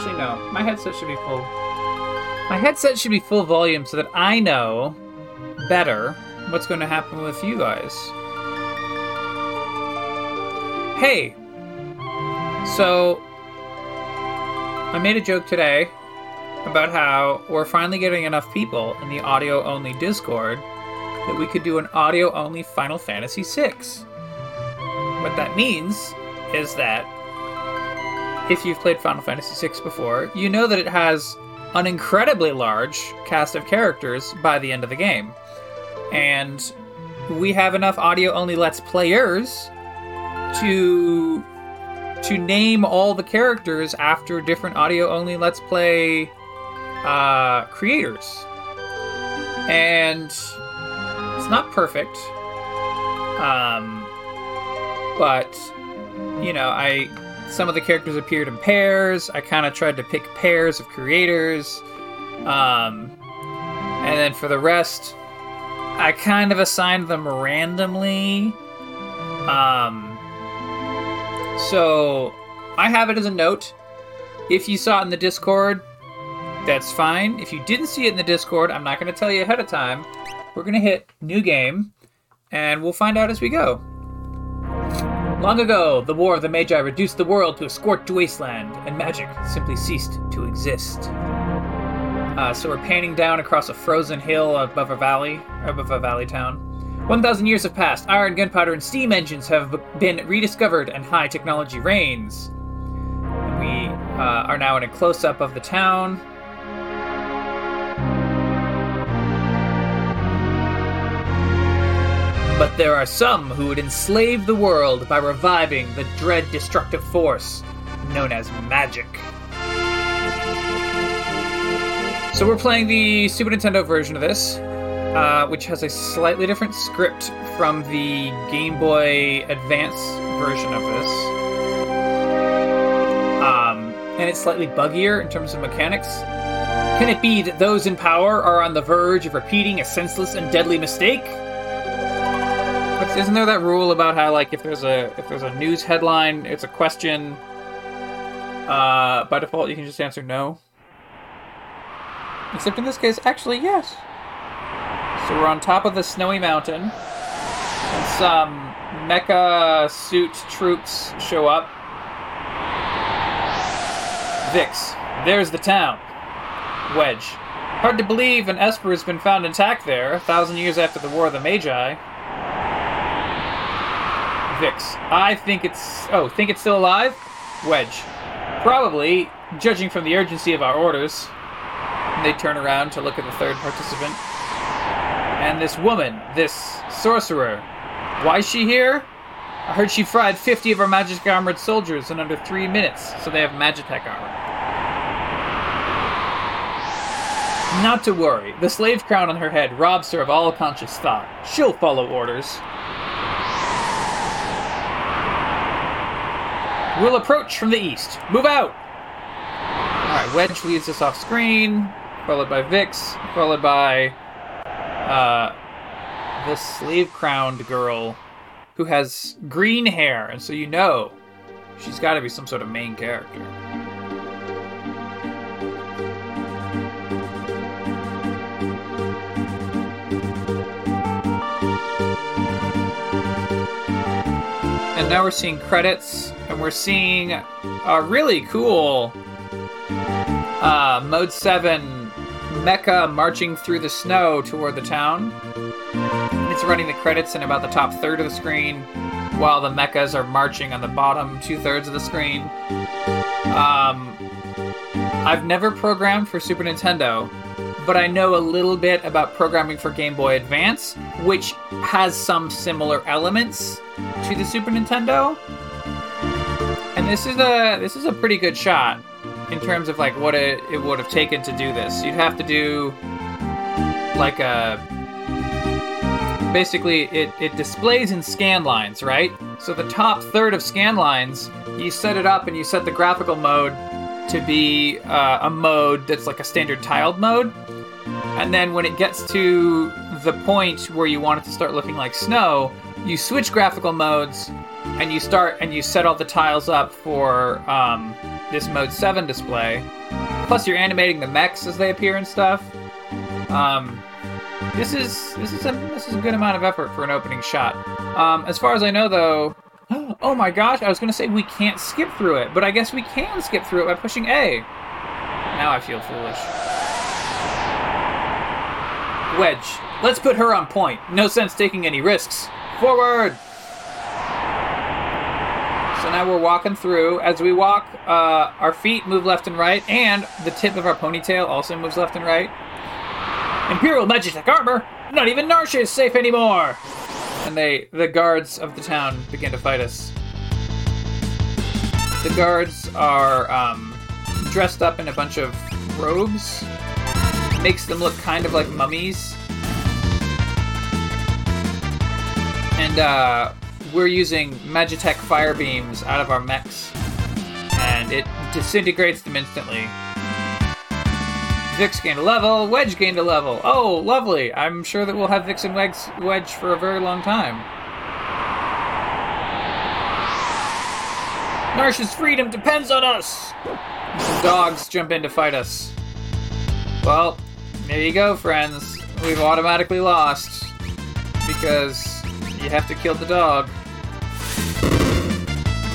Actually, no. My headset should be full. My headset should be full volume so that I know better what's going to happen with you guys. Hey! So, I made a joke today about how we're finally getting enough people in the audio only Discord that we could do an audio only Final Fantasy VI. What that means is that if you've played Final Fantasy VI before, you know that it has an incredibly large cast of characters by the end of the game. And we have enough audio only Let's Players to to name all the characters after different audio only Let's Play uh, creators. And it's not perfect. Um, but you know, I some of the characters appeared in pairs. I kind of tried to pick pairs of creators. Um, and then for the rest, I kind of assigned them randomly. Um, so I have it as a note. If you saw it in the Discord, that's fine. If you didn't see it in the Discord, I'm not going to tell you ahead of time. We're going to hit new game, and we'll find out as we go. Long ago, the War of the Magi reduced the world to a scorched wasteland, and magic simply ceased to exist. Uh, so we're panning down across a frozen hill above a valley, above a valley town. 1,000 years have passed. Iron, gunpowder, and steam engines have been rediscovered, and high technology reigns. We uh, are now in a close up of the town. But there are some who would enslave the world by reviving the dread destructive force known as magic. So we're playing the Super Nintendo version of this, uh, which has a slightly different script from the Game Boy Advance version of this. Um, and it's slightly buggier in terms of mechanics. Can it be that those in power are on the verge of repeating a senseless and deadly mistake? Isn't there that rule about how, like, if there's a if there's a news headline, it's a question. Uh, by default, you can just answer no. Except in this case, actually, yes. So we're on top of the snowy mountain, and some mecha suit troops show up. Vicks, there's the town. Wedge. Hard to believe an Esper has been found intact there, a thousand years after the War of the Magi. Vicks. I think it's. Oh, think it's still alive? Wedge. Probably, judging from the urgency of our orders. And they turn around to look at the third participant. And this woman, this sorcerer. Why is she here? I heard she fried 50 of our magic armored soldiers in under three minutes, so they have Magitech armor. Not to worry, the slave crown on her head robs her of all conscious thought. She'll follow orders. We'll approach from the east. Move out! Alright, Wedge leads us off screen, followed by Vicks, followed by uh, the slave crowned girl who has green hair, and so you know she's got to be some sort of main character. Now we're seeing credits, and we're seeing a really cool uh, Mode 7 mecha marching through the snow toward the town. It's running the credits in about the top third of the screen, while the mechas are marching on the bottom two thirds of the screen. Um, I've never programmed for Super Nintendo, but I know a little bit about programming for Game Boy Advance, which has some similar elements to the Super Nintendo. And this is a this is a pretty good shot in terms of like what it, it would have taken to do this. You'd have to do like a basically it, it displays in scan lines, right? So the top third of scan lines, you set it up and you set the graphical mode to be uh, a mode that's like a standard tiled mode. And then when it gets to the point where you want it to start looking like snow, you switch graphical modes and you start and you set all the tiles up for um, this mode 7 display. Plus, you're animating the mechs as they appear and stuff. Um, this is this is a this is a good amount of effort for an opening shot. Um, as far as I know, though, oh my gosh, I was gonna say we can't skip through it, but I guess we can skip through it by pushing A. Now I feel foolish. Wedge, let's put her on point. No sense taking any risks. Forward. So now we're walking through. As we walk, uh, our feet move left and right, and the tip of our ponytail also moves left and right. Imperial Magitech armor! Not even Narshe is safe anymore! And they, the guards of the town begin to fight us. The guards are um, dressed up in a bunch of robes. Makes them look kind of like mummies. And uh, we're using Magitech fire beams out of our mechs. And it disintegrates them instantly. Vicks gained a level, Wedge gained a level. Oh, lovely. I'm sure that we'll have Vicks and Wedge, Wedge for a very long time. Narshe's freedom depends on us! Dogs jump in to fight us. Well, there you go, friends. We've automatically lost. Because you have to kill the dog.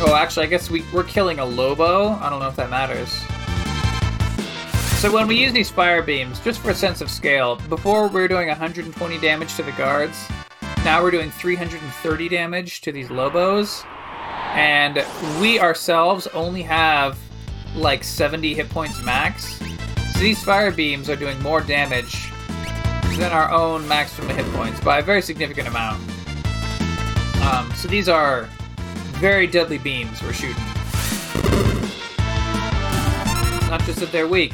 Oh, actually, I guess we, we're killing a Lobo. I don't know if that matters. So when we use these fire beams, just for a sense of scale, before we were doing 120 damage to the guards. Now we're doing 330 damage to these Lobos. And we ourselves only have like 70 hit points max. These fire beams are doing more damage than our own maximum hit points by a very significant amount. Um, so these are very deadly beams we're shooting. Not just that they're weak,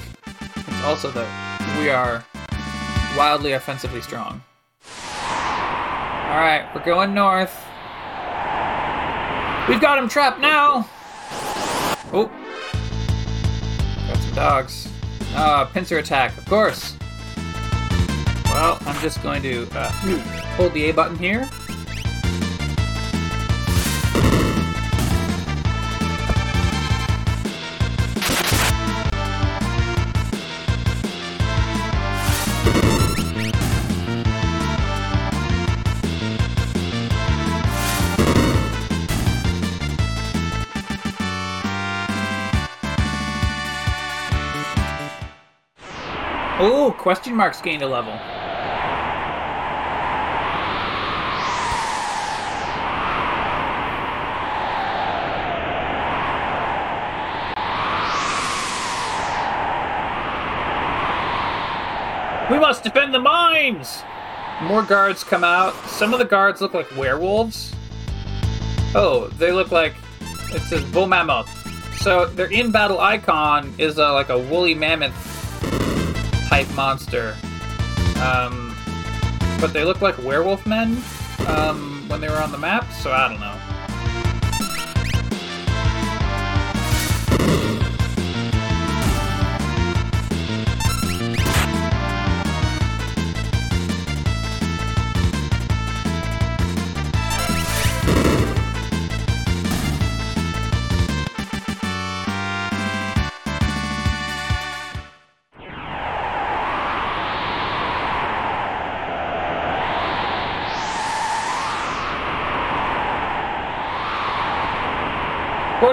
it's also that we are wildly offensively strong. Alright, we're going north. We've got him trapped now! Oh. Got some dogs. Ah, pincer attack, of course. Well, I'm just going to uh, hold the A button here. Question marks gained a level. We must defend the mines! More guards come out. Some of the guards look like werewolves. Oh, they look like it says bull mammoth. So their in-battle icon is uh, like a woolly mammoth type monster. Um, but they look like werewolf men um, when they were on the map, so I don't know.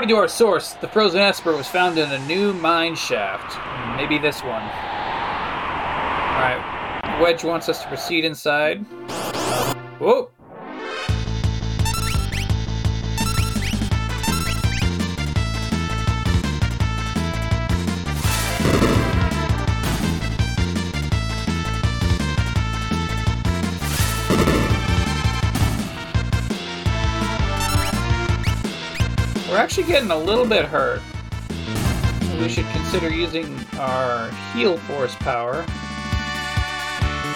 According to our source, the frozen Esper was found in a new mine shaft. Maybe this one. Alright. Wedge wants us to proceed inside. Whoa! Actually getting a little bit hurt. We should consider using our heal force power,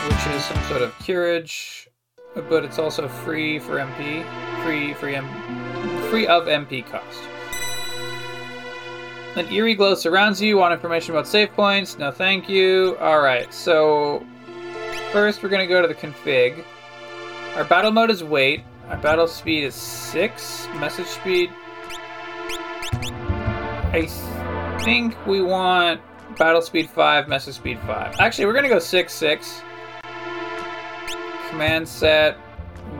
which is some sort of curage, but it's also free for MP, free free M, free of MP cost. An eerie glow surrounds you. Want information about save points? No, thank you. All right, so first we're gonna go to the config. Our battle mode is wait. Our battle speed is 6. Message speed. I think we want battle speed 5, message speed 5. Actually, we're going to go 6 6. Command set.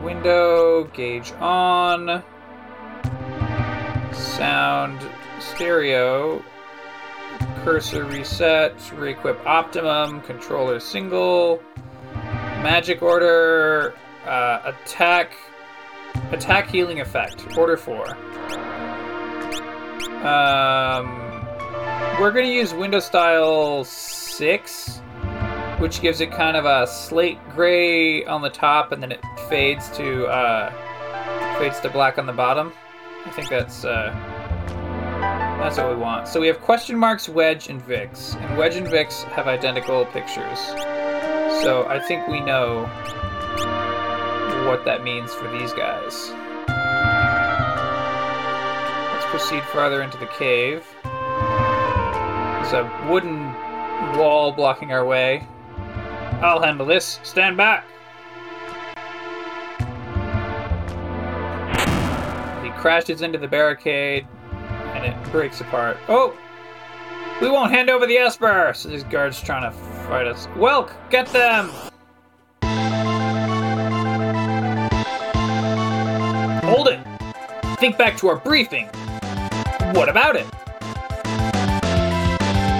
Window. Gauge on. Sound. Stereo cursor reset, reequip optimum, controller single, magic order, uh, attack, attack healing effect, order four. Um, we're gonna use window style six, which gives it kind of a slate gray on the top, and then it fades to uh, fades to black on the bottom. I think that's. Uh, that's what we want. So we have question marks, Wedge, and Vicks. And Wedge and Vicks have identical pictures. So I think we know what that means for these guys. Proceed farther into the cave. There's a wooden wall blocking our way. I'll handle this. Stand back! He crashes into the barricade, and it breaks apart. Oh! We won't hand over the Esper! So these guards trying to fight us. Whelk, get them! Hold it! Think back to our briefing. What about it?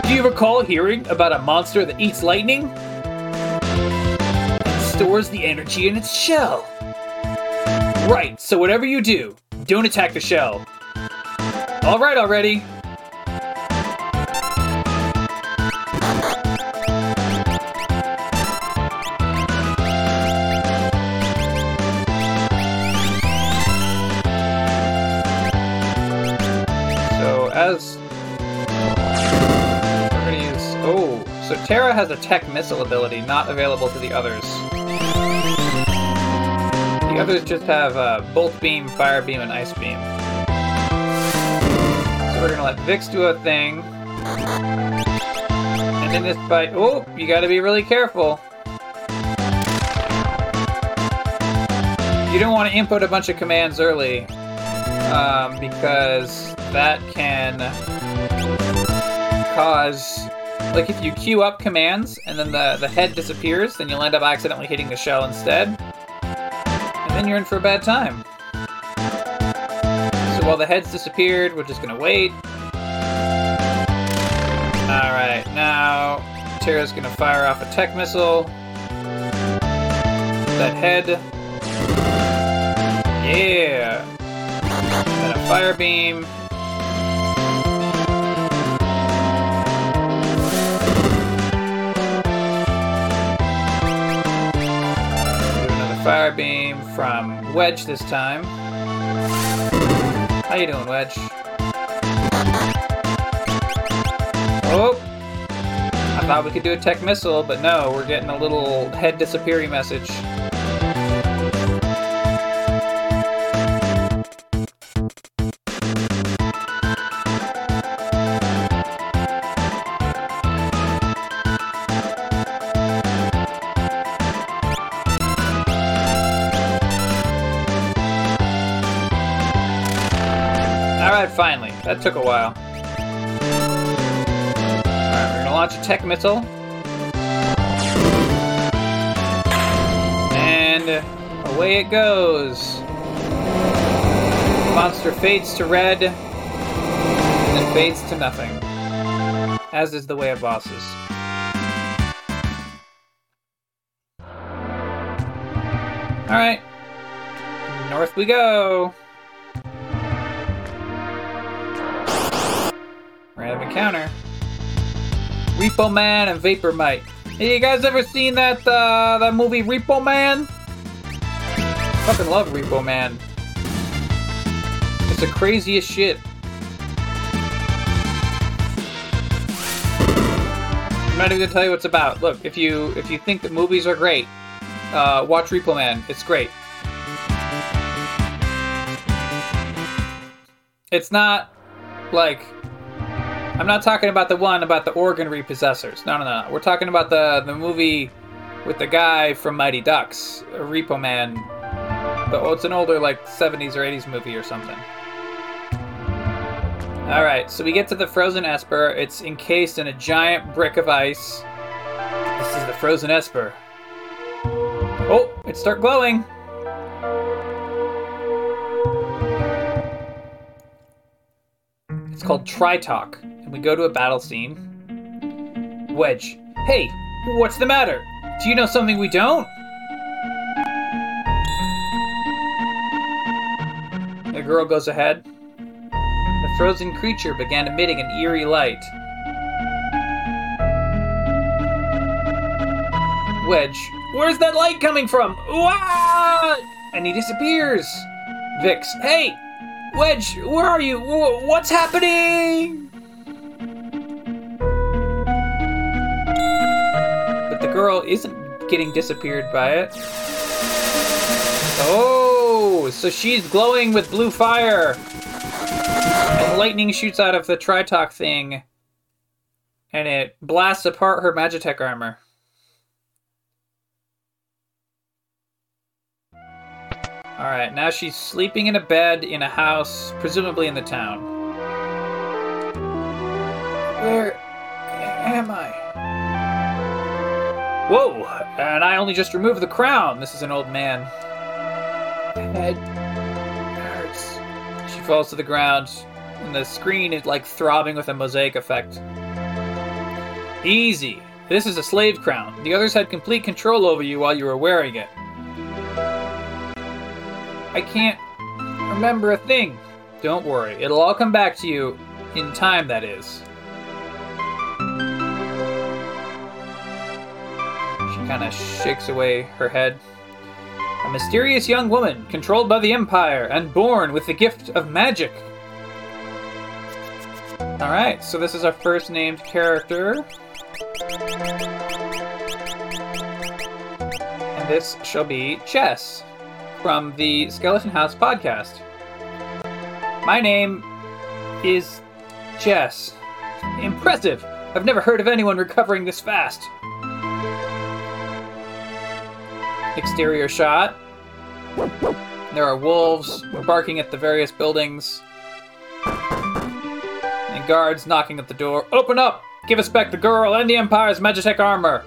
Do you recall hearing about a monster that eats lightning? And stores the energy in its shell. Right, so whatever you do, don't attack the shell. All right already. Has a tech missile ability not available to the others. The others just have uh, bolt beam, fire beam, and ice beam. So we're gonna let Vicks do a thing. And in this fight, oh, you gotta be really careful. You don't want to input a bunch of commands early, um, because that can cause, like, if you queue up commands and then the, the head disappears, then you'll end up accidentally hitting the shell instead. And then you're in for a bad time. So while the head's disappeared, we're just gonna wait. Alright, now Terra's gonna fire off a tech missile. That head. Yeah! Then a fire beam. Fire beam from Wedge this time. How you doing, Wedge? Oh! I thought we could do a tech missile, but no, we're getting a little head disappearing message. Finally. That took a while. Alright, we're gonna launch a tech missile. And away it goes. Monster fades to red, and fades to nothing. As is the way of bosses. Alright. North we go. Encounter. Repo Man and Vaporite. Hey, you guys ever seen that uh, that movie Repo Man? Fucking love Repo Man. It's the craziest shit. I'm not even gonna tell you what it's about. Look, if you if you think that movies are great, uh, watch Repo Man. It's great. It's not like I'm not talking about the one about the organ repossessors. No, no, no. We're talking about the the movie with the guy from Mighty Ducks, Repo Man, but well, it's an older like 70s or 80s movie or something. All right, so we get to the frozen Esper. It's encased in a giant brick of ice. This is the frozen Esper. Oh, it start glowing. It's called Tritoch, and we go to a battle scene. Wedge, hey, what's the matter? Do you know something we don't? The girl goes ahead. The frozen creature began emitting an eerie light. Wedge, where's that light coming from? Wah! And he disappears. Vix, hey! Wedge, where are you? What's happening? Girl isn't getting disappeared by it. Oh, so she's glowing with blue fire. And lightning shoots out of the Tritoch thing. And it blasts apart her Magitech armor. Alright, now she's sleeping in a bed in a house, presumably in the town. Where am I? Whoa! And I only just removed the crown. This is an old man. Head hurts. She falls to the ground, and the screen is like throbbing with a mosaic effect. Easy. This is a slave crown. The others had complete control over you while you were wearing it. I can't remember a thing. Don't worry, it'll all come back to you in time, that is. Kind of shakes away her head. A mysterious young woman, controlled by the Empire and born with the gift of magic. Alright, so this is our first named character. And this shall be Chess from the Skeleton House podcast. My name is Jess. Impressive! I've never heard of anyone recovering this fast. Exterior shot. There are wolves barking at the various buildings. And guards knocking at the door. Open up! Give us back the girl and the Empire's Magitech armor!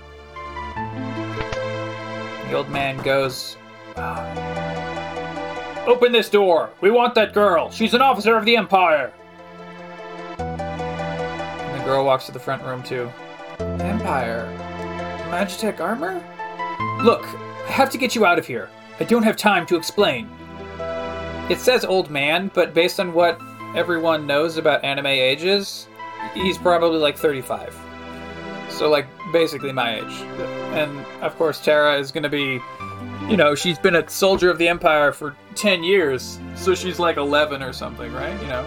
The old man goes. Ah. Open this door! We want that girl! She's an officer of the Empire! And the girl walks to the front room, too. Empire? Magitech armor? Look, I have to get you out of here. I don't have time to explain. It says old man, but based on what everyone knows about anime ages, he's probably like 35. So, like, basically my age. And, of course, Terra is gonna be you know, she's been a soldier of the Empire for 10 years, so she's like 11 or something, right? You know?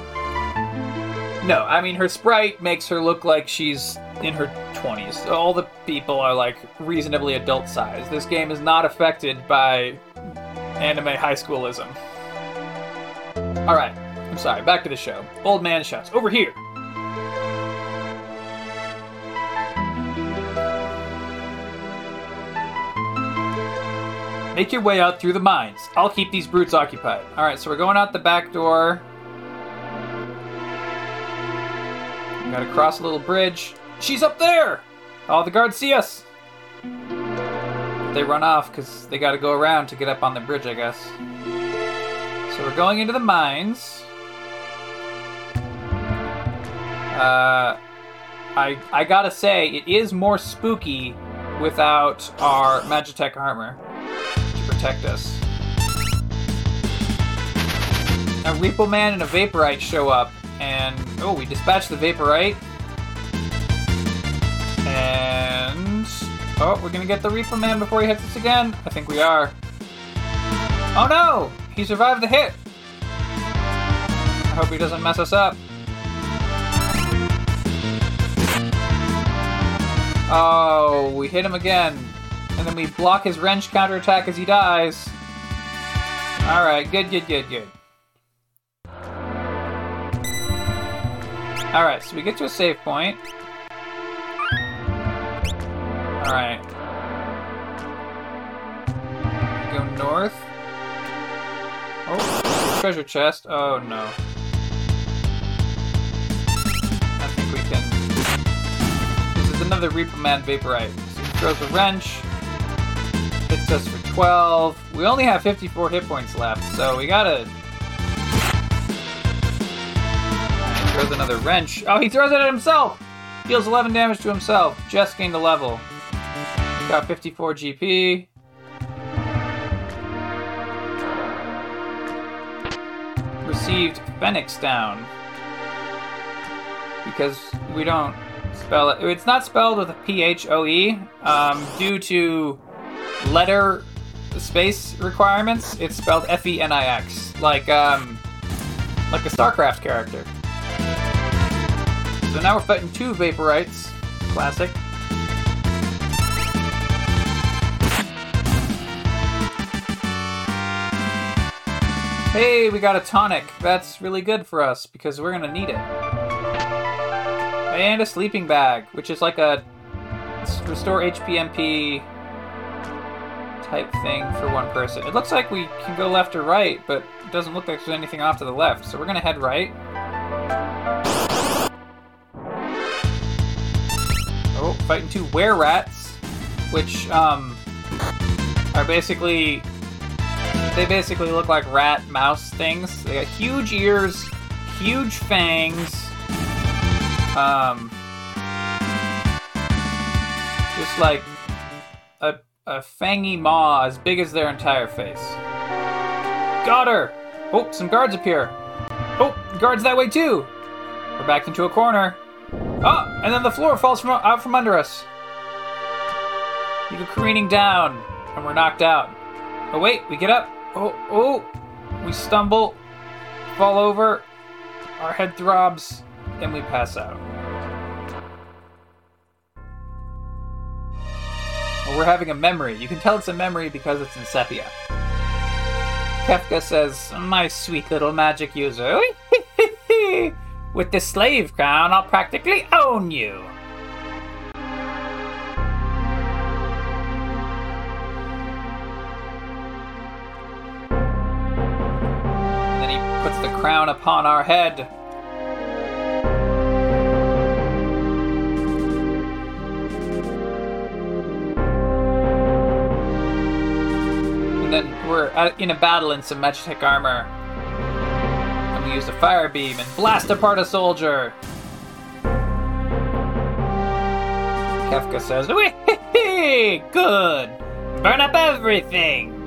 No, I mean, her sprite makes her look like she's in her 20s. All the people are like reasonably adult sized. This game is not affected by anime high schoolism. Alright, I'm sorry, back to the show. Old man shouts, Over here! Make your way out through the mines. I'll keep these brutes occupied. Alright, so we're going out the back door. We gotta cross a little bridge. She's up there! All the guards see us! They run off because they gotta go around to get up on the bridge, I guess. So we're going into the mines. Uh, I I gotta say, it is more spooky without our Magitech armor to protect us. A Repo Man and a Vaporite show up, and oh, we dispatch the Vaporite. And oh, we're gonna get the Repo Man before he hits us again. I think we are. Oh no! He survived the hit. I hope he doesn't mess us up. Oh, we hit him again. And then we block his wrench counterattack as he dies. Alright, good, good, good, good. Alright, so we get to a save point. Alright. Go north. Oh, treasure chest. Oh no. I think we can. This is another Repo Man Vaporite. So he throws a wrench. Hits us for 12. We only have 54 hit points left, so we gotta. Throws another wrench. Oh, he throws it at himself! Deals 11 damage to himself. Just gained a level. Got 54 GP. Received Phoenix down. Because we don't spell it. It's not spelled with a P H O E. Um, due to letter space requirements, it's spelled F E N I X. Like, um, like a StarCraft character. So now we're fighting two Vaporites. Classic. Hey, we got a tonic. That's really good for us because we're gonna need it. And a sleeping bag, which is like a restore HPMP type thing for one person. It looks like we can go left or right, but it doesn't look like there's anything off to the left. So we're gonna head right. Oh, fighting two were rats, which um are basically they basically look like rat mouse things. They got huge ears, huge fangs. Um, just like a a fangy maw as big as their entire face. Got her! Oh, some guards appear. Oh, guards that way too. We're backed into a corner. Oh, and then the floor falls from out from under us. We go careening down, and we're knocked out. Oh wait, we get up. Oh, oh! We stumble, fall over, our head throbs, and we pass out. Well, we're having a memory. You can tell it's a memory because it's in sepia. Kefka says, My sweet little magic user, with this slave crown, I'll practically own you. Crown upon our head. And then we're uh, in a battle in some magic armor. And we use a fire beam and blast apart a soldier. Kefka says, Wee Good! Burn up everything!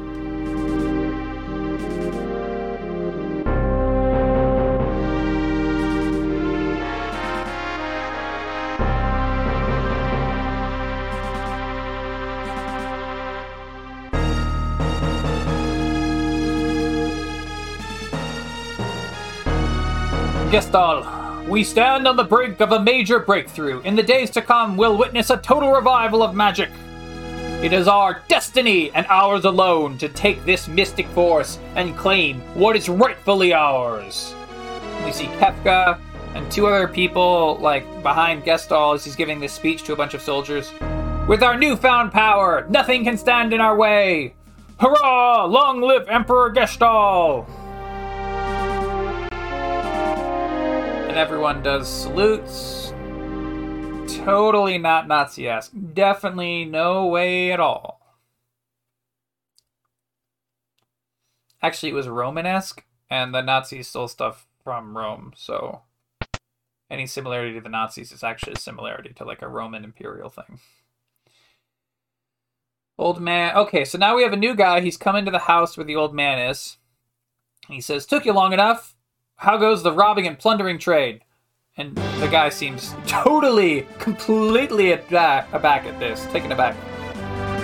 Gestahl, we stand on the brink of a major breakthrough. In the days to come, we'll witness a total revival of magic. It is our destiny and ours alone to take this mystic force and claim what is rightfully ours. We see Kefka and two other people, like behind Gestahl, as he's giving this speech to a bunch of soldiers. With our newfound power, nothing can stand in our way. Hurrah! Long live Emperor Gestahl! And everyone does salutes. Totally not Nazi esque. Definitely no way at all. Actually, it was Roman esque, and the Nazis stole stuff from Rome, so any similarity to the Nazis is actually a similarity to like a Roman imperial thing. Old man. Okay, so now we have a new guy. He's come into the house where the old man is. He says, Took you long enough how goes the robbing and plundering trade? And the guy seems totally, completely aback, aback at this, taken aback.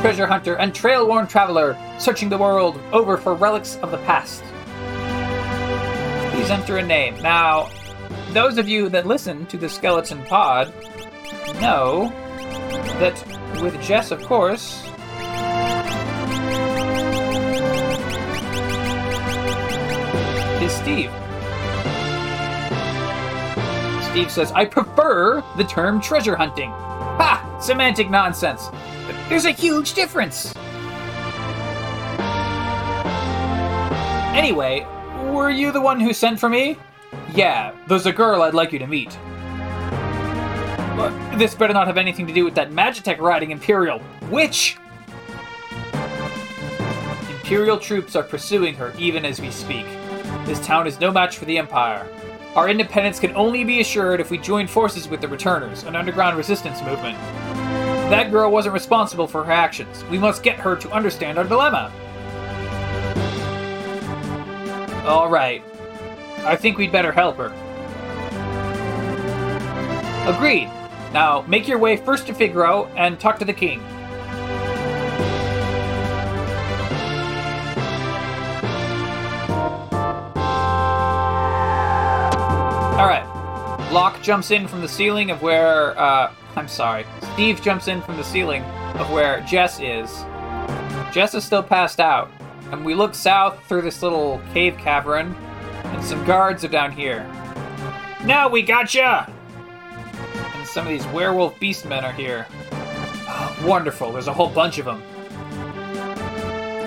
Treasure hunter and trail worn traveler, searching the world over for relics of the past. Please enter a name. Now, those of you that listen to the Skeleton Pod know that with Jess, of course, is Steve. Steve says, I prefer the term treasure hunting. Ha! Semantic nonsense. There's a huge difference. Anyway, were you the one who sent for me? Yeah, there's a girl I'd like you to meet. This better not have anything to do with that Magitech riding Imperial witch! Imperial troops are pursuing her even as we speak. This town is no match for the Empire. Our independence can only be assured if we join forces with the Returners, an underground resistance movement. That girl wasn't responsible for her actions. We must get her to understand our dilemma. Alright. I think we'd better help her. Agreed. Now, make your way first to Figaro and talk to the king. Locke jumps in from the ceiling of where, uh, I'm sorry. Steve jumps in from the ceiling of where Jess is. Jess is still passed out, and we look south through this little cave cavern, and some guards are down here. Now we gotcha! And some of these werewolf beastmen are here. Wonderful, there's a whole bunch of them.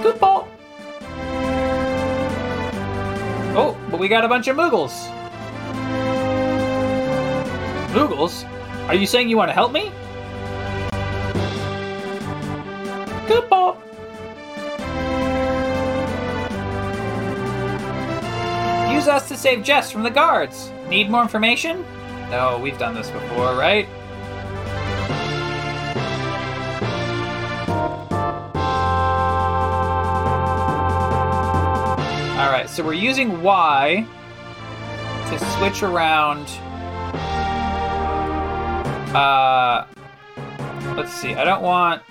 Good ball! Oh, but we got a bunch of Moogles. Moogles? Are you saying you want to help me? Good. Use us to save Jess from the guards. Need more information? No, we've done this before, right? Alright, so we're using Y to switch around. Uh, let's see. I don't want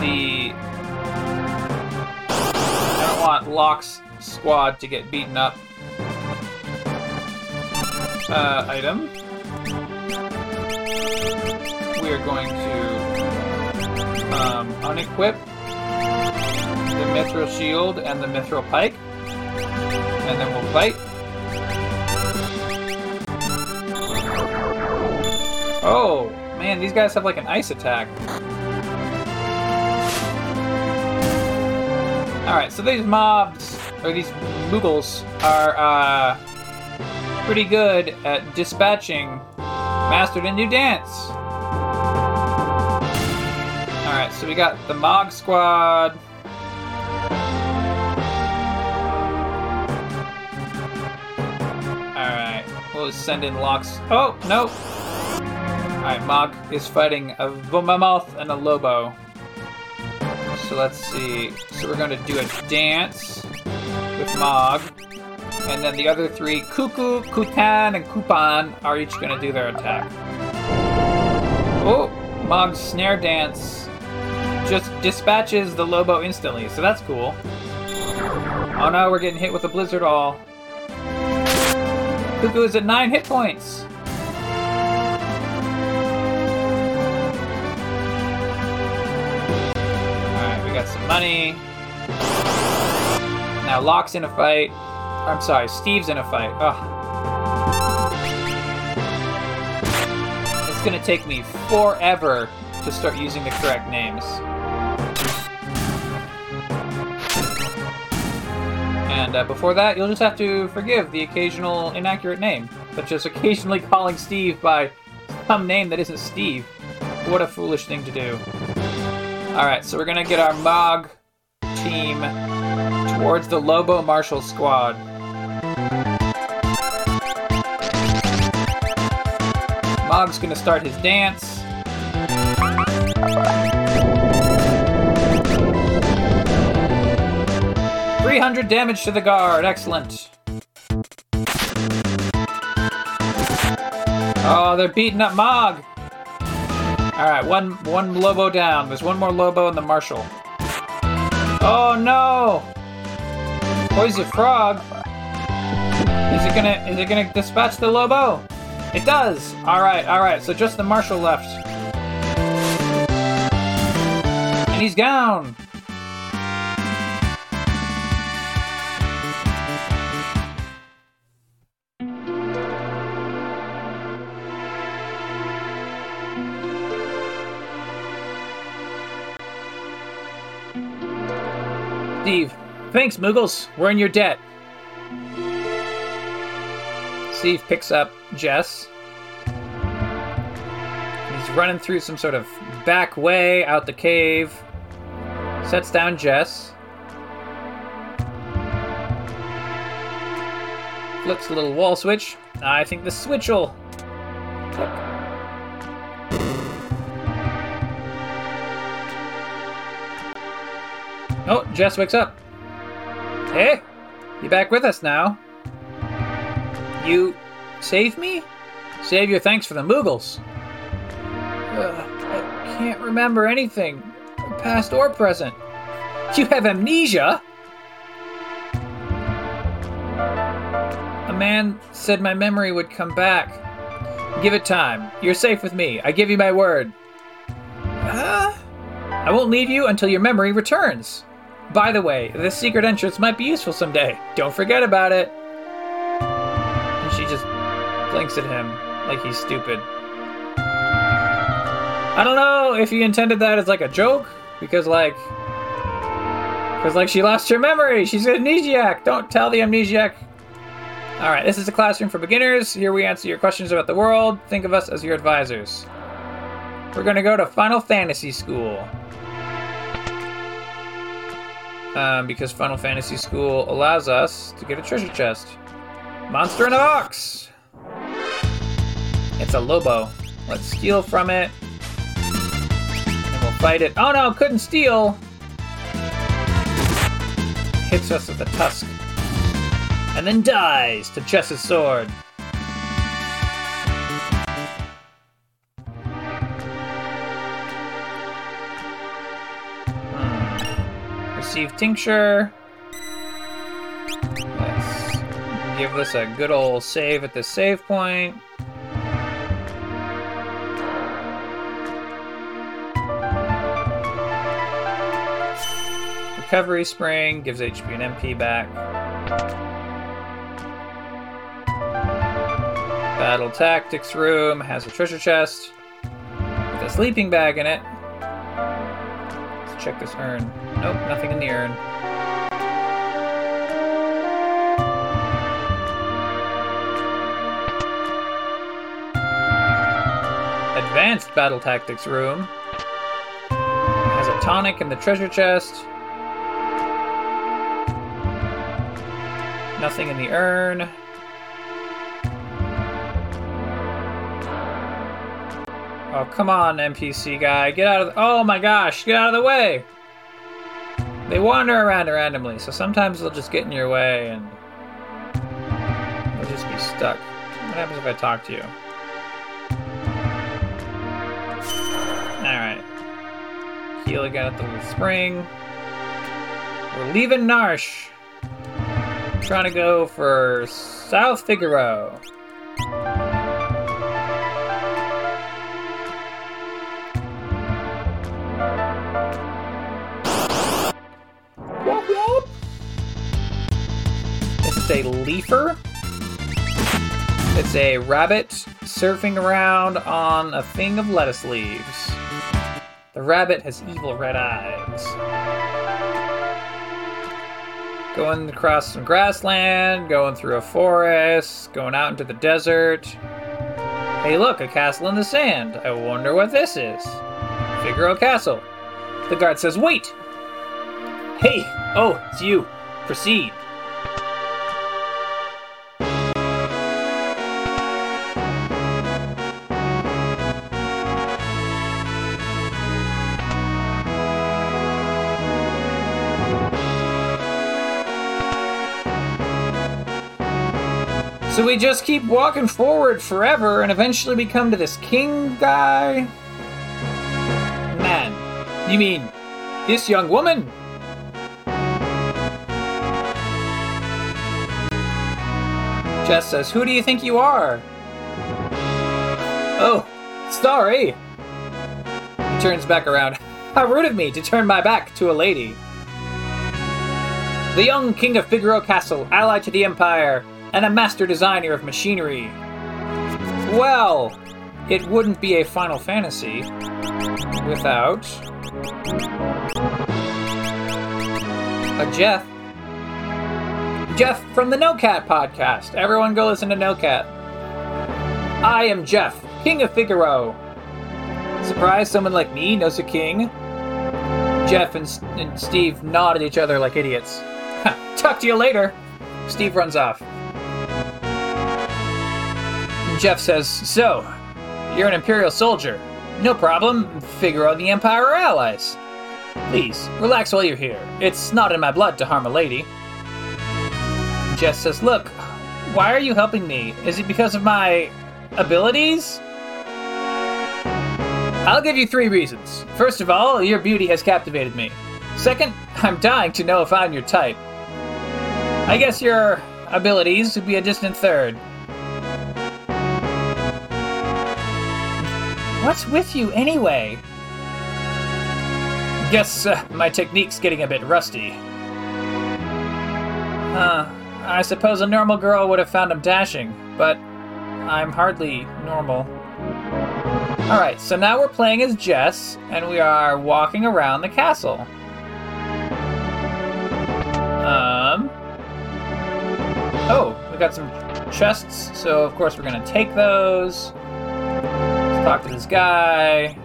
the. I don't want Locke's squad to get beaten up. Uh, item. We are going to um, unequip the mithril shield and the mithril pike, and then we'll fight. Oh man, these guys have like an ice attack. Alright, so these mobs, or these Moogles, are uh, pretty good at dispatching Master the New Dance. Alright, so we got the Mog Squad. Alright, we'll just send in Locks. Oh, no! Alright, Mog is fighting a Mammoth and a Lobo. So let's see. So we're going to do a dance with Mog. And then the other three, Cuckoo, Kutan, and Kupan, are each going to do their attack. Oh, Mog's snare dance just dispatches the Lobo instantly, so that's cool. Oh no, we're getting hit with a Blizzard All. Cuckoo is at 9 hit points. Money. Now Locke's in a fight. I'm sorry, Steve's in a fight. Ugh. It's gonna take me forever to start using the correct names. And uh, before that, you'll just have to forgive the occasional inaccurate name, such as occasionally calling Steve by some name that isn't Steve. What a foolish thing to do. Alright, so we're gonna get our Mog team towards the Lobo Marshal squad. Mog's gonna start his dance. Three hundred damage to the guard. Excellent. Oh, they're beating up Mog. All right, one one Lobo down. There's one more Lobo in the Marshal. Oh no! Poison Frog. Is it gonna is it gonna dispatch the Lobo? It does! Alright, alright, so just the Marshal left. And he's down! Thanks, Moogles. We're in your debt. Steve picks up Jess. He's running through some sort of back way out the cave. Sets down Jess. Flips a little wall switch. I think the switch will. Oh, Jess wakes up. Hey, you back with us now? You saved me? Save your thanks for the Moogles. Uh, I can't remember anything, past or present. You have amnesia? A man said my memory would come back. Give it time. You're safe with me. I give you my word. Uh, I won't leave you until your memory returns. By the way, this secret entrance might be useful someday. Don't forget about it. And she just blinks at him like he's stupid. I don't know if he intended that as like a joke, because like, because like she lost her memory. She's an amnesiac. Don't tell the amnesiac. All right, this is a classroom for beginners. Here we answer your questions about the world. Think of us as your advisors. We're gonna go to Final Fantasy School. Um, because Final Fantasy School allows us to get a treasure chest. Monster in a box! It's a Lobo. Let's steal from it. And we'll fight it. Oh no, couldn't steal! Hits us with a tusk. And then dies to Jess's sword. Tincture. Let's give this a good old save at the save point. Recovery spring gives HP and MP back. Battle tactics room has a treasure chest with a sleeping bag in it. Let's check this urn. Nope, nothing in the urn. Advanced battle tactics room has a tonic in the treasure chest. Nothing in the urn. Oh, come on, NPC guy. Get out of the- Oh my gosh, get out of the way! They wander around randomly, so sometimes they'll just get in your way and you'll just be stuck. What happens if I talk to you? Alright. Heal again at the little spring. We're leaving Narshe. Trying to go for South Figaro. A leafer. It's a rabbit surfing around on a thing of lettuce leaves. The rabbit has evil red eyes. Going across some grassland, going through a forest, going out into the desert. Hey, look, a castle in the sand. I wonder what this is. Figaro Castle. The guard says, Wait! Hey! Oh, it's you. Proceed. We just keep walking forward forever and eventually we come to this king guy? Man, you mean this young woman? Jess says, Who do you think you are? Oh, sorry. He turns back around. How rude of me to turn my back to a lady. The young king of Figaro Castle, allied to the Empire, and a master designer of machinery. Well, it wouldn't be a Final Fantasy without a Jeff Jeff from the No Cat podcast. Everyone go listen to No Cat. I am Jeff, King of Figaro. Surprise, someone like me knows a king? Jeff and, and Steve nod at each other like idiots. Talk to you later. Steve runs off. Jeff says, So, you're an Imperial soldier. No problem. Figure out the Empire are allies. Please, relax while you're here. It's not in my blood to harm a lady. Jeff says, Look, why are you helping me? Is it because of my abilities? I'll give you three reasons. First of all, your beauty has captivated me. Second, I'm dying to know if I'm your type. I guess your abilities would be a distant third. What's with you anyway? Guess uh, my technique's getting a bit rusty. Huh. I suppose a normal girl would have found him dashing, but I'm hardly normal. Alright, so now we're playing as Jess, and we are walking around the castle. Um. Oh, we got some chests, so of course we're gonna take those. Talk to this guy.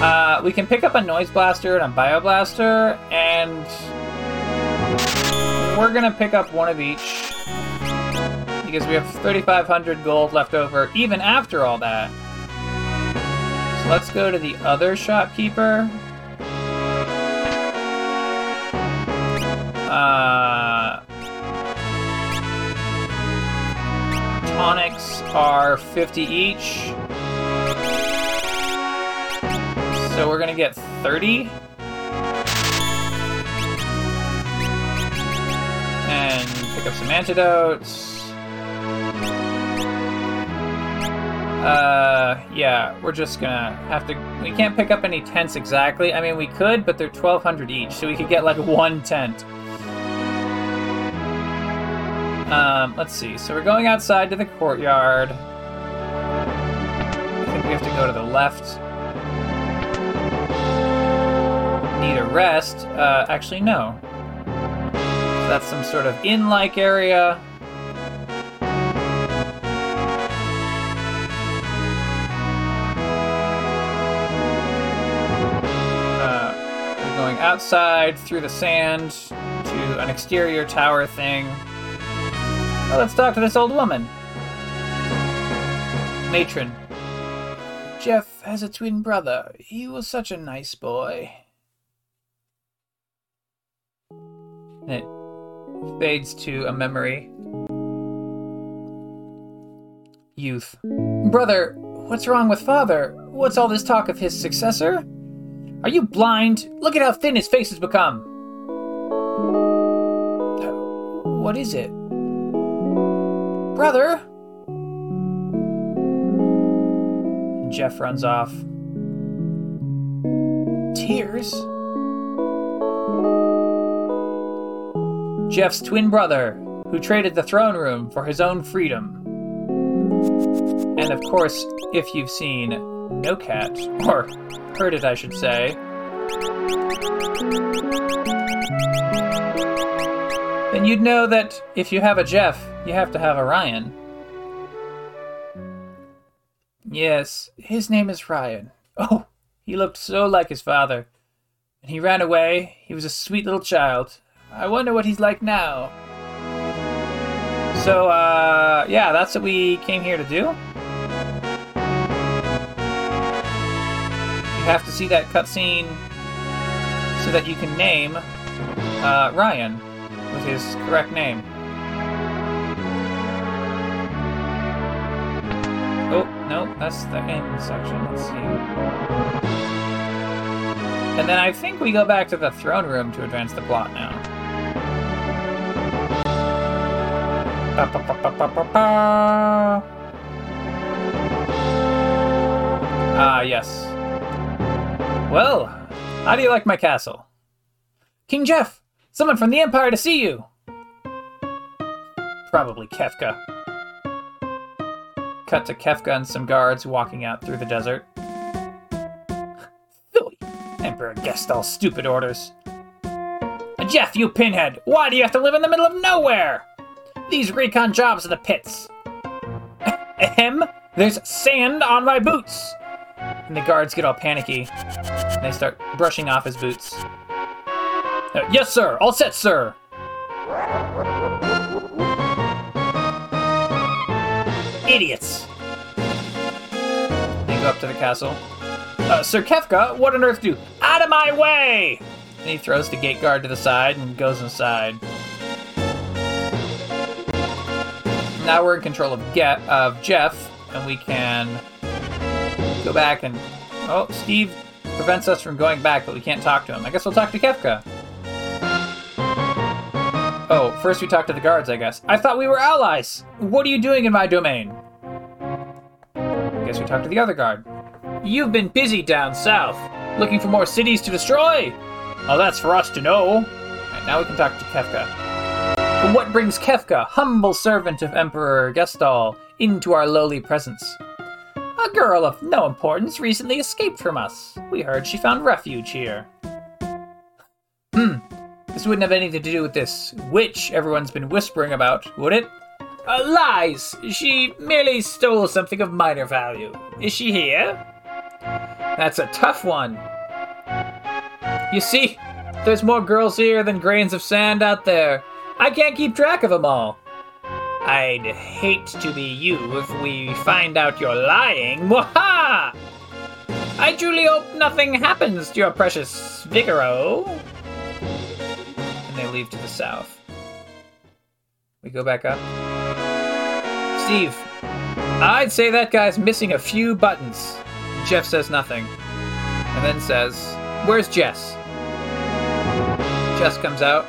Uh, we can pick up a noise blaster and a bioblaster, and we're gonna pick up one of each because we have 3,500 gold left over even after all that. So let's go to the other shopkeeper. Uh, are 50 each. So we're gonna get 30. And pick up some antidotes. Uh, yeah, we're just gonna have to. We can't pick up any tents exactly. I mean, we could, but they're 1,200 each, so we could get like one tent. Um, let's see. So we're going outside to the courtyard. I think we have to go to the left. Need a rest. Uh, actually, no. So that's some sort of inn-like area. Uh, we're going outside through the sand to an exterior tower thing. Well, let's talk to this old woman. Matron. Jeff has a twin brother. He was such a nice boy. And it fades to a memory. Youth. Brother, what's wrong with father? What's all this talk of his successor? Are you blind? Look at how thin his face has become. What is it? Brother? Jeff runs off. Tears? Jeff's twin brother, who traded the throne room for his own freedom. And of course, if you've seen No Cat, or heard it, I should say, then you'd know that if you have a Jeff, you have to have a Ryan. Yes, his name is Ryan. Oh, he looked so like his father. And he ran away. He was a sweet little child. I wonder what he's like now. So, uh, yeah, that's what we came here to do. You have to see that cutscene so that you can name uh, Ryan with his correct name. Oh, no, that's the end section. Let's see. And then I think we go back to the throne room to advance the plot now. Ah, yes. Well, how do you like my castle? King Jeff, someone from the Empire to see you! Probably Kefka. Cut to Kefka and some guards walking out through the desert. Philly, Emperor Gestahl's stupid orders. Jeff, you pinhead, why do you have to live in the middle of nowhere? These recon jobs are the pits. Ahem, there's sand on my boots. And the guards get all panicky. And they start brushing off his boots. Yes, sir, all set, sir. Idiots. They go up to the castle. Uh, Sir Kefka, what on earth do? Out of my way! And he throws the gate guard to the side and goes inside. Now we're in control of Get of Jeff, and we can go back and oh, Steve prevents us from going back, but we can't talk to him. I guess we'll talk to Kefka. First we talk to the guards, I guess. I thought we were allies. What are you doing in my domain? I guess we talk to the other guard. You've been busy down south, looking for more cities to destroy. Oh, that's for us to know. Right, now we can talk to Kefka. But what brings Kefka, humble servant of Emperor Gestahl, into our lowly presence? A girl of no importance recently escaped from us. We heard she found refuge here. Hmm, this wouldn't have anything to do with this witch everyone's been whispering about, would it? Uh, lies! She merely stole something of minor value. Is she here? That's a tough one. You see, there's more girls here than grains of sand out there. I can't keep track of them all. I'd hate to be you if we find out you're lying. Mwaha! I truly hope nothing happens to your precious Figaro. Leave to the south. We go back up. Steve, I'd say that guy's missing a few buttons. Jeff says nothing. And then says, Where's Jess? Jess comes out.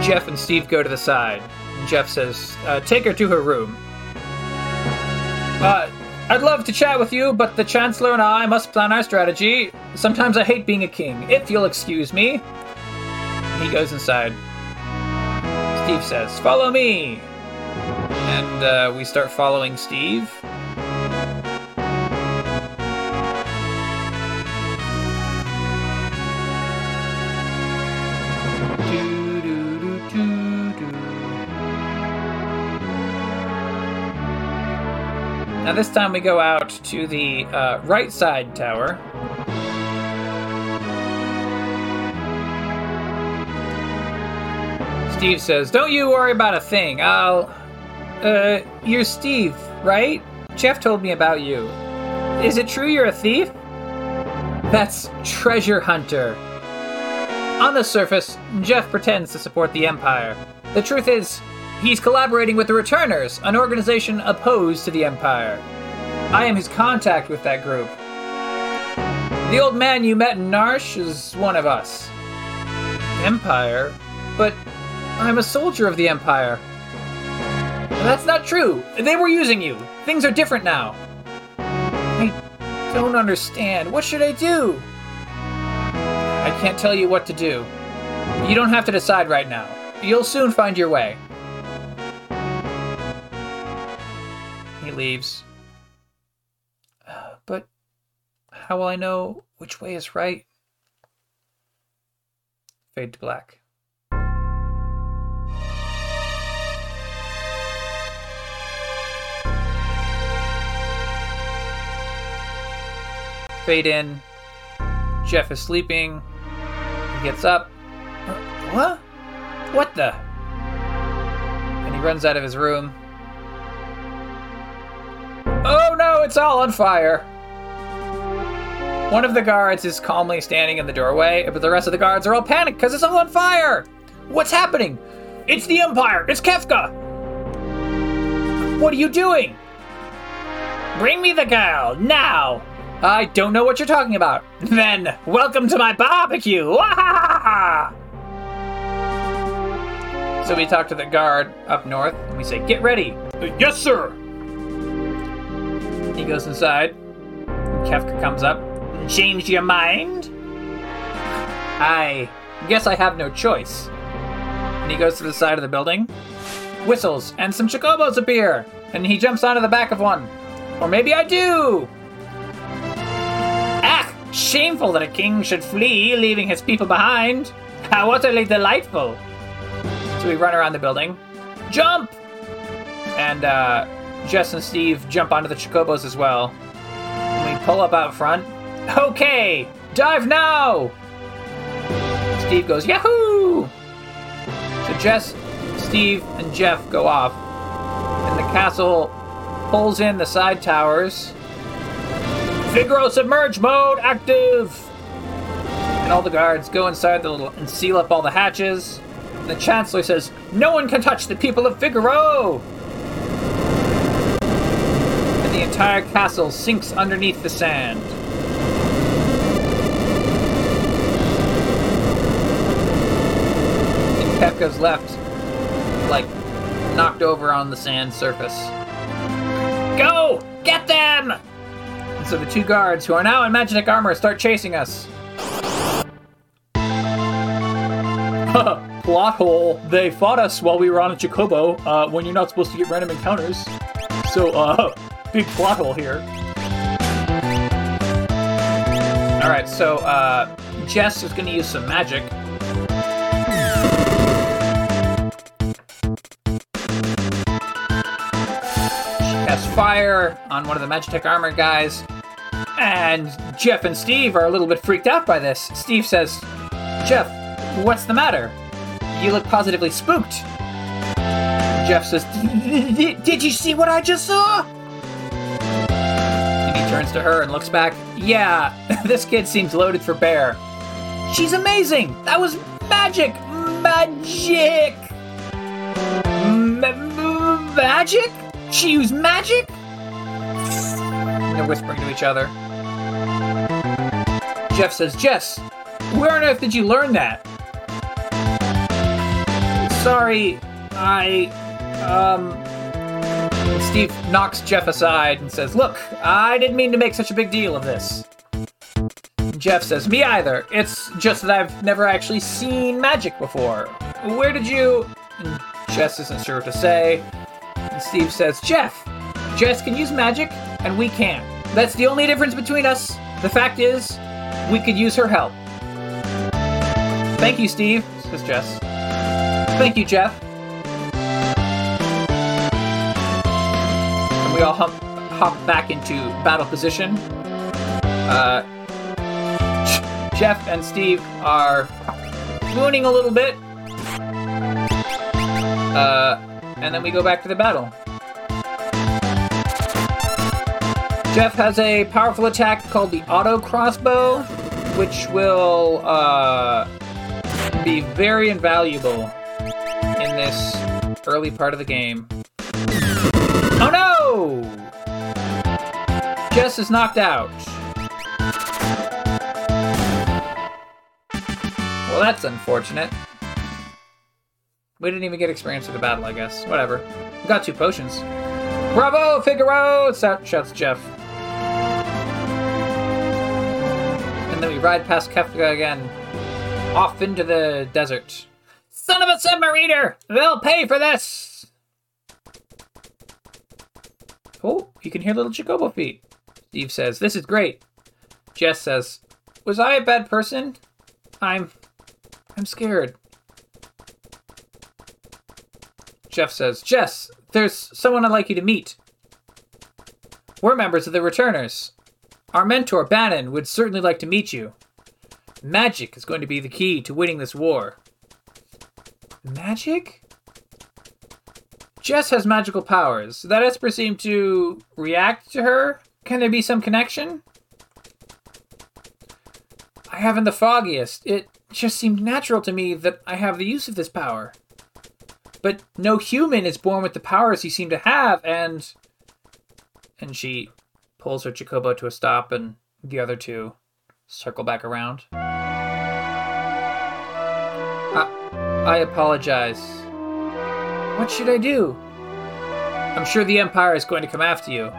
Jeff and Steve go to the side. Jeff says, uh, Take her to her room. Uh, I'd love to chat with you, but the Chancellor and I must plan our strategy. Sometimes I hate being a king, if you'll excuse me. He goes inside. Steve says, Follow me! And uh, we start following Steve. Now this time we go out to the uh, right side tower. Steve says, Don't you worry about a thing. I'll. Uh, you're Steve, right? Jeff told me about you. Is it true you're a thief? That's Treasure Hunter. On the surface, Jeff pretends to support the Empire. The truth is, he's collaborating with the Returners, an organization opposed to the Empire. I am his contact with that group. The old man you met in Narshe is one of us. Empire? But I'm a soldier of the Empire. That's not true. They were using you. Things are different now. I don't understand. What should I do? I can't tell you what to do. You don't have to decide right now. You'll soon find your way. Leaves. But how will I know which way is right? Fade to black. Fade in. Jeff is sleeping. He gets up. What? What the? And he runs out of his room. No, it's all on fire! One of the guards is calmly standing in the doorway, but the rest of the guards are all panicked because it's all on fire! What's happening? It's the Empire! It's Kefka! What are you doing? Bring me the girl, now! I don't know what you're talking about. Then, welcome to my barbecue! So we talk to the guard up north, and we say, Get ready! yes, sir! He goes inside. Kefka comes up. Changed your mind? I guess I have no choice. And he goes to the side of the building. Whistles, and some chocobos appear, and he jumps onto the back of one. Or maybe I do! Ah! Shameful that a king should flee, leaving his people behind. How utterly delightful. So we run around the building. Jump! And uh, Jess and Steve jump onto the chocobos as well. We pull up out front. Okay, dive now! Steve goes, Yahoo! So Jess, Steve, and Jeff go off. And the castle pulls in the side towers. Figaro submerge mode active! And all the guards go inside the little and seal up all the hatches. And the Chancellor says, No one can touch the people of Figaro! Entire castle sinks underneath the sand. And Kefka's left, like, knocked over on the sand surface. Go! Get them! And so the two guards, who are now in magic armor, start chasing us. Plot hole. They fought us while we were on a Chocobo, uh, when you're not supposed to get random encounters. So, uh, big plot hole here. Alright, so, uh, Jess is gonna use some magic. She casts fire on one of the Magitech armor guys. And Jeff and Steve are a little bit freaked out by this. Steve says, Jeff, what's the matter? You look positively spooked. Jeff says, Did you see what I just saw? To her and looks back. Yeah, this kid seems loaded for bear. She's amazing! That was magic! Magic! Magic? She used magic? They're whispering to each other. Jeff says, Jess, where on earth did you learn that? Sorry, I. Um. And Steve knocks Jeff aside and says, Look, I didn't mean to make such a big deal of this. Jeff says, Me either. It's just that I've never actually seen magic before. Where did you. And Jess isn't sure what to say. And Steve says, Jeff, Jess can use magic, and we can't. That's the only difference between us. The fact is, we could use her help. Thank you, Steve, says Jess. Thank you, Jeff. We all hop, hop back into battle position. Uh, Jeff and Steve are mooning a little bit. Uh, and then we go back to the battle. Jeff has a powerful attack called the auto crossbow, which will uh, be very invaluable in this early part of the game. Oh no! Jess is knocked out. Well, that's unfortunate. We didn't even get experience with the battle, I guess. Whatever. We got two potions. Bravo, Figaro! shouts Jeff. And then we ride past Kefka again, off into the desert. Son of a submariner! They'll pay for this! Oh, you can hear little Chocobo feet. Steve says, This is great. Jess says, Was I a bad person? I'm. I'm scared. Jeff says, Jess, there's someone I'd like you to meet. We're members of the Returners. Our mentor, Banon, would certainly like to meet you. Magic is going to be the key to winning this war. Magic? Jess has magical powers. That Esper seemed to react to her? Can there be some connection? I haven't the foggiest. It just seemed natural to me that I have the use of this power. But no human is born with the powers you seem to have, and. And she pulls her Chocobo to a stop, and the other two circle back around. I, I apologize. What should I do? I'm sure the Empire is going to come after you.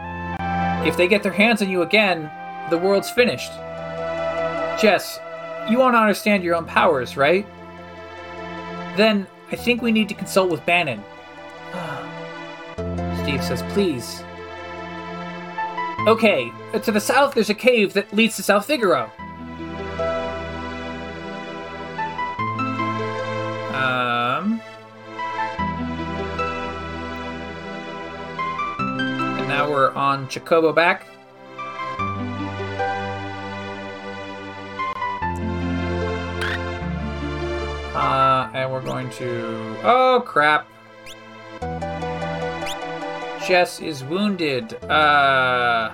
If they get their hands on you again, the world's finished. Jess, you want to understand your own powers, right? Then I think we need to consult with Banon. Steve says, please. Okay, to the south there's a cave that leads to South Figaro. On Chocobo back. Uh, and we're going to. Oh crap! Jess is wounded. Uh.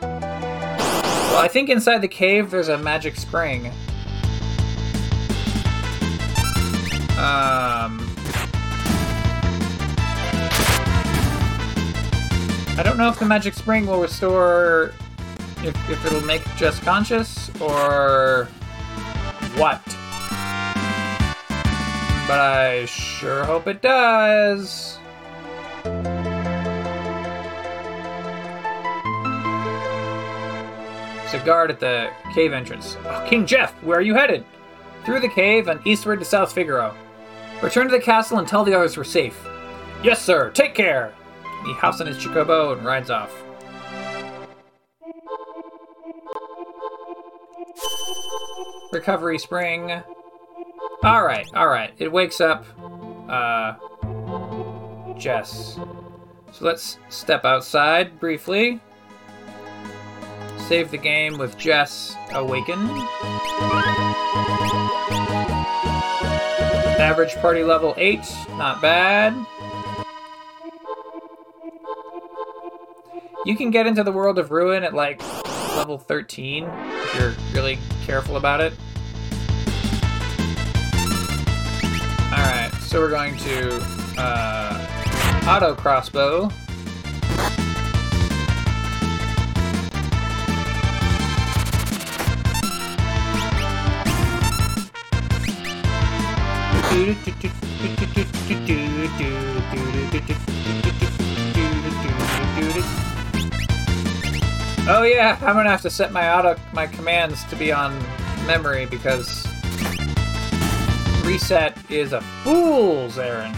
Well, I think inside the cave there's a magic spring. Um. I don't know if the magic spring will restore. If, if it'll make Jess conscious or what. But I sure hope it does. There's a guard at the cave entrance. Oh, King Jeff, where are you headed? Through the cave and eastward to South Figaro. Return to the castle and tell the others we're safe. Yes, sir. Take care. He hops on his chocobo and rides off. Recovery spring. Alright, alright. It wakes up uh Jess. So let's step outside briefly. Save the game with Jess awakened. Average party level 8, not bad. You can get into the world of Ruin at like level 13 if you're really careful about it. Alright, so we're going to uh, auto crossbow. Oh yeah, I'm gonna have to set my auto my commands to be on memory because reset is a fool's errand.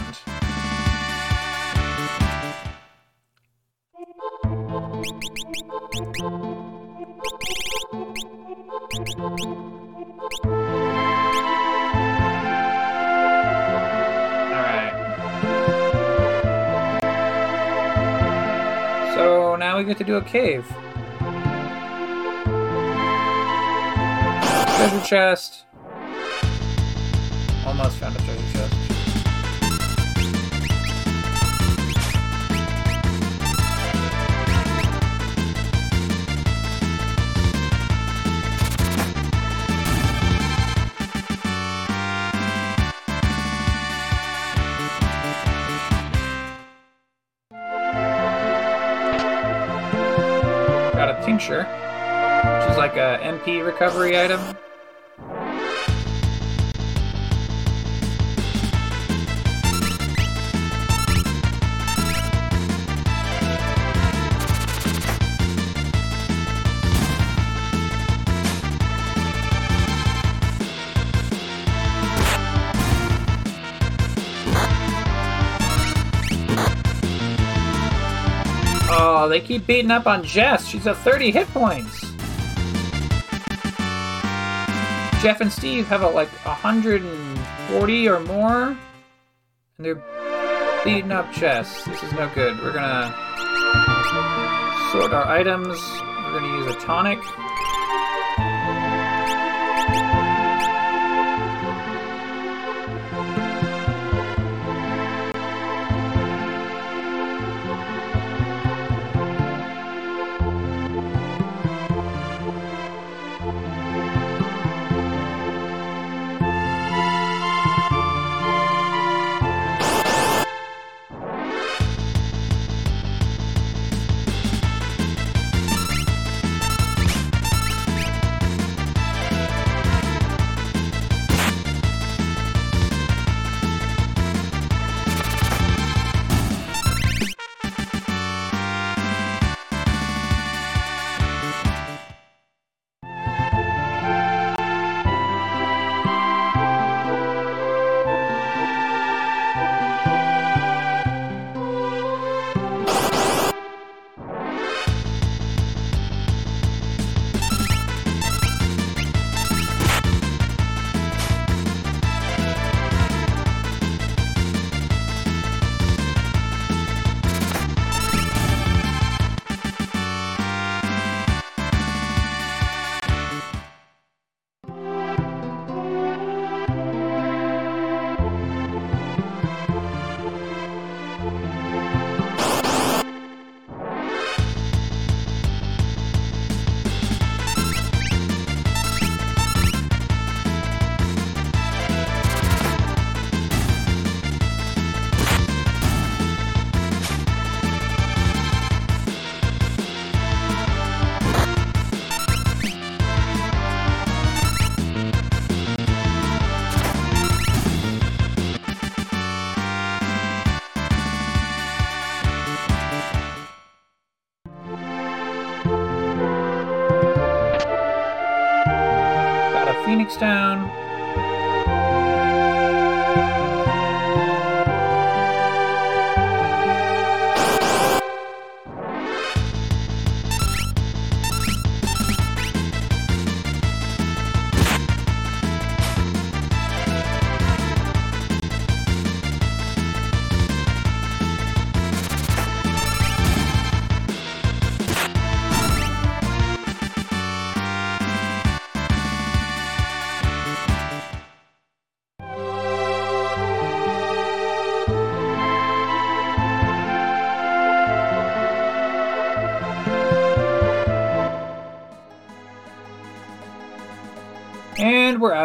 Alright. So now we get to do a cave. Treasure chest. Almost found a treasure chest. Got a tincture, which is like a MP recovery item. Keep beating up on Jess. She's at 30 hit points. Jeff and Steve have a, like 140 or more, and they're beating up Jess. This is no good. We're gonna sort our items. We're gonna use a tonic.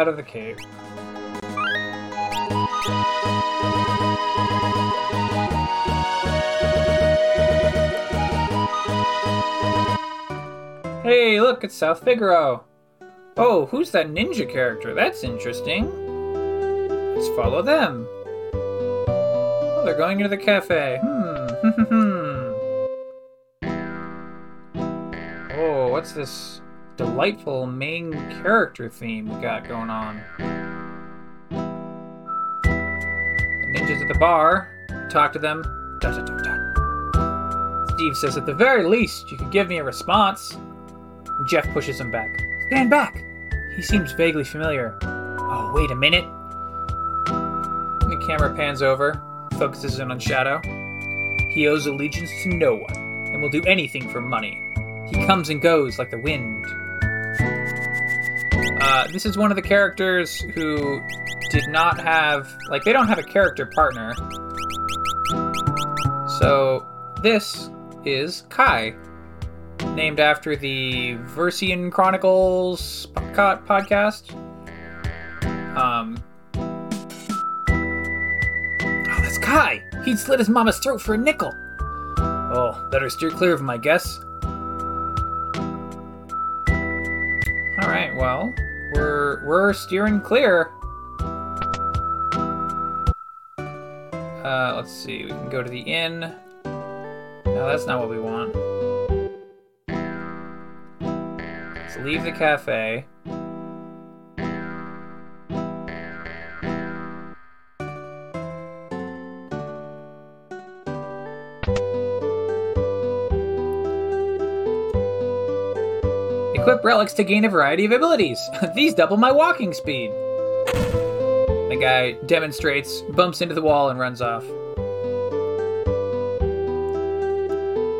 Out of the cave. Hey, look, it's South Figaro. Oh, who's that ninja character? That's interesting. Let's follow them. Oh, they're going into the cafe. Hmm. hmm, hmm, hmm. oh, what's this delightful main character theme we got going on? Ninjas at the bar. Talk to them. Steve says, at the very least, you could give me a response. Jeff pushes him back. Stand back! He seems vaguely familiar. Oh, wait a minute. The camera pans over, focuses in on Shadow. He owes allegiance to no one, and will do anything for money. He comes and goes like the wind. Uh, this is one of the characters who did not have, like, they don't have a character partner. So, this is Kai, named after the Versian Chronicles podcast. Um. Oh, that's Kai! He'd slit his mama's throat for a nickel! Oh, better steer clear of him, I guess. Alright, well, we're we're steering clear. Uh, let's see, we can go to the inn. No, that's not what we want. Let's leave the cafe. Equip relics to gain a variety of abilities. These double my walking speed. The guy demonstrates, bumps into the wall, and runs off.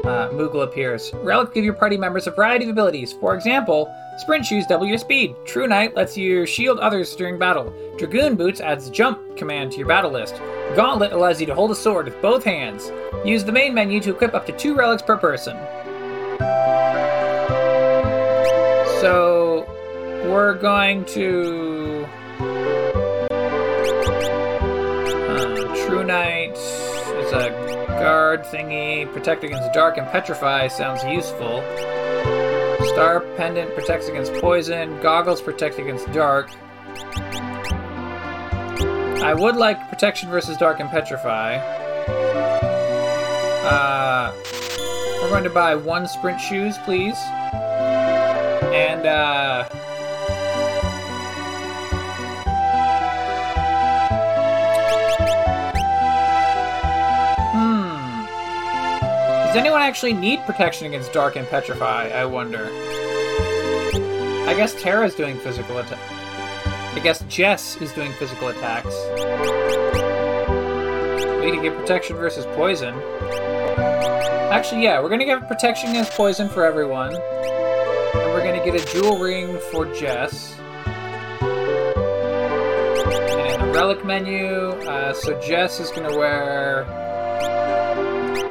Uh, Moogle appears. Relics give your party members a variety of abilities. For example, Sprint Shoes double your speed. True Knight lets you shield others during battle. Dragoon Boots adds Jump command to your battle list. Gauntlet allows you to hold a sword with both hands. Use the main menu to equip up to two relics per person. So, we're going to. Uh, True Knight is a guard thingy. Protect against dark and petrify sounds useful. Star Pendant protects against poison. Goggles protect against dark. I would like protection versus dark and petrify. Uh, we're going to buy one sprint shoes, please. And, uh. Hmm. Does anyone actually need protection against dark and petrify? I wonder. I guess Tara's doing physical attack. I guess Jess is doing physical attacks. We can get protection versus poison. Actually, yeah, we're gonna get protection against poison for everyone. And we're gonna get a jewel ring for Jess. And the relic menu. Uh, so Jess is gonna wear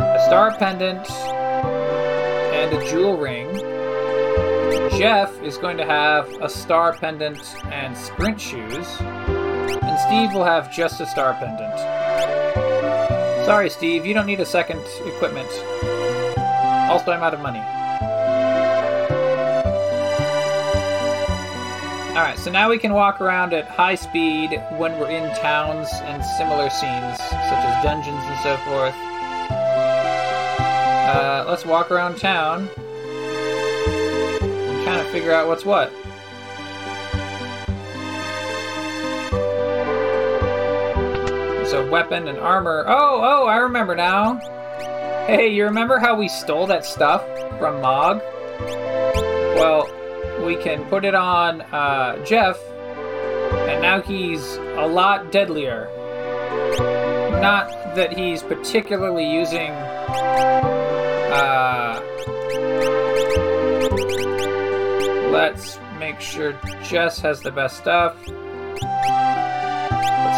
a star pendant and a jewel ring. Jeff is going to have a star pendant and sprint shoes. And Steve will have just a star pendant. Sorry, Steve, you don't need a second equipment. Also, I'm out of money. All right, so now we can walk around at high speed when we're in towns and similar scenes, such as dungeons and so forth. Uh, let's walk around town. and kind of figure out what's what. So weapon and armor. Oh, oh, I remember now. Hey, you remember how we stole that stuff from Mog? Well, we can put it on uh, Jeff, and now he's a lot deadlier. Not that he's particularly using. Uh, let's make sure Jess has the best stuff. Put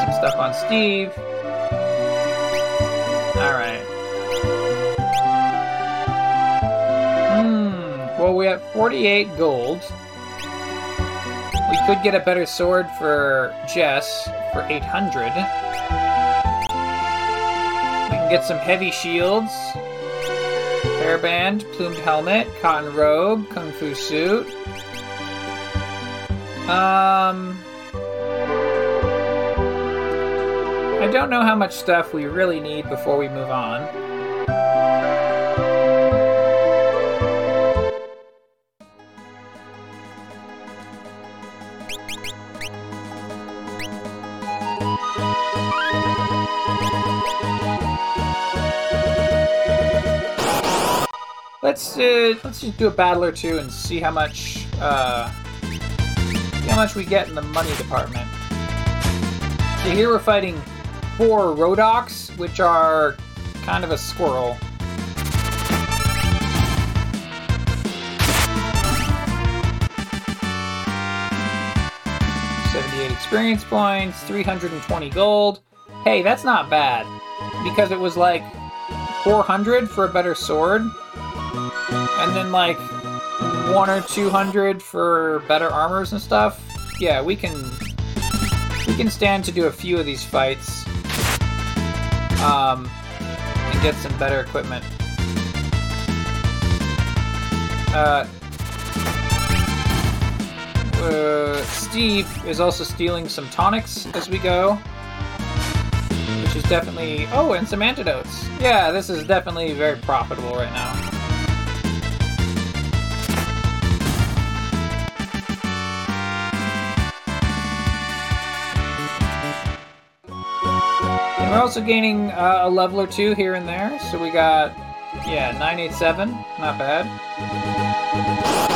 some stuff on Steve. Hmm. Well, we have 48 gold. We could get a better sword for Jess for 800. We can get some heavy shields. Hairband, plumed helmet, cotton robe, kung fu suit. Um. I don't know how much stuff we really need before we move on. Let's uh, let's just do a battle or two and see how much uh, how much we get in the money department. So here we're fighting four Rhodox, which are kind of a squirrel. Seventy-eight experience points, three hundred and twenty gold. Hey, that's not bad because it was like four hundred for a better sword and then like one or two hundred for better armors and stuff. Yeah, we can we can stand to do a few of these fights, um, and get some better equipment. Uh, uh, Steve is also stealing some tonics as we go, which is definitely oh, and some antidotes. Yeah, this is definitely very profitable right now. We're also gaining uh, a level or two here and there. So we got, yeah, 987. Not bad.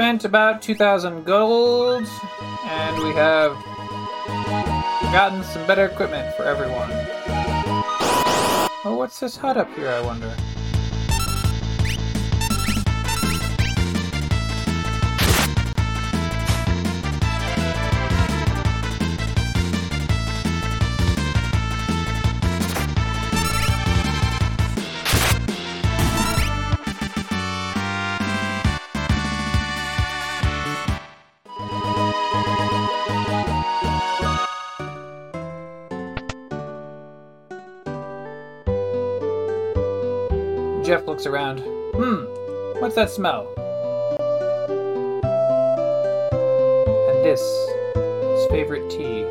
Spent about 2,000 gold, and we have gotten some better equipment for everyone. Oh, what's this hut up here, I wonder? Around. Hmm, what's that smell? And this, his favorite tea.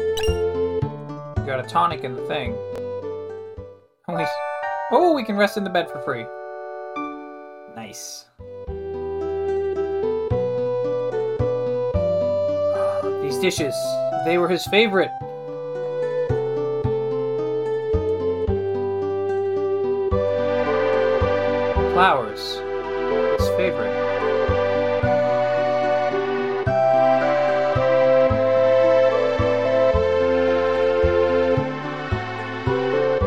Got a tonic in the thing. Oh, oh, we can rest in the bed for free. Nice. These dishes, they were his favorite. Flowers. His favorite.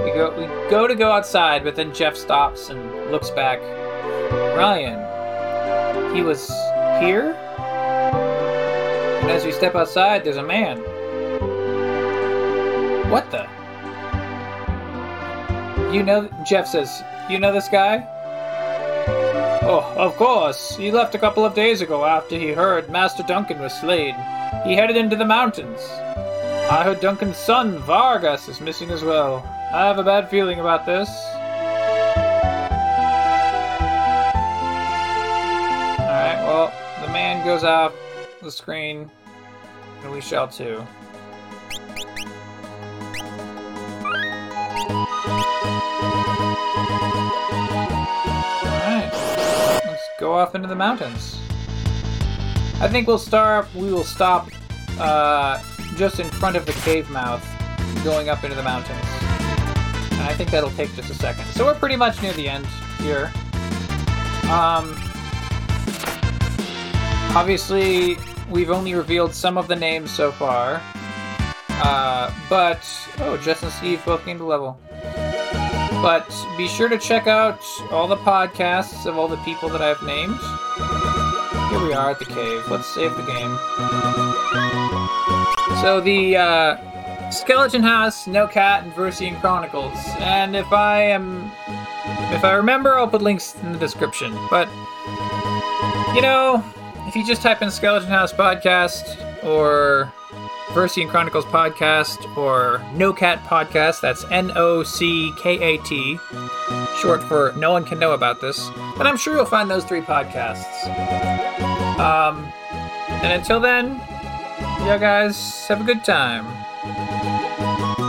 We go we go to go outside, but then Jeff stops and looks back. Ryan. He was here? And as we step outside, there's a man. What the? You know, Jeff says, you know this guy? Oh, of course. He left a couple of days ago after he heard Master Duncan was slain. He headed into the mountains. I heard Duncan's son, Vargas, is missing as well. I have a bad feeling about this. Alright, well, the man goes off the screen, and we shall too. Go off into the mountains. I think we'll start. We will stop uh, just in front of the cave mouth, going up into the mountains. And I think that'll take just a second. So we're pretty much near the end here. Um, obviously, we've only revealed some of the names so far. Uh, but oh, Jess and Steve both gained a level. But be sure to check out all the podcasts of all the people that I've named. Here we are at the cave. Let's save the game. So the uh, Skeleton House, No Cat, and Versian Chronicles. And if I am, if I remember, I'll put links in the description. But you know, if you just type in Skeleton House podcast or Versian Chronicles podcast or No Cat podcast. That's N O C K A T, short for No One Can Know About This. And I'm sure you'll find those three podcasts. Um, and until then, yeah, guys, have a good time.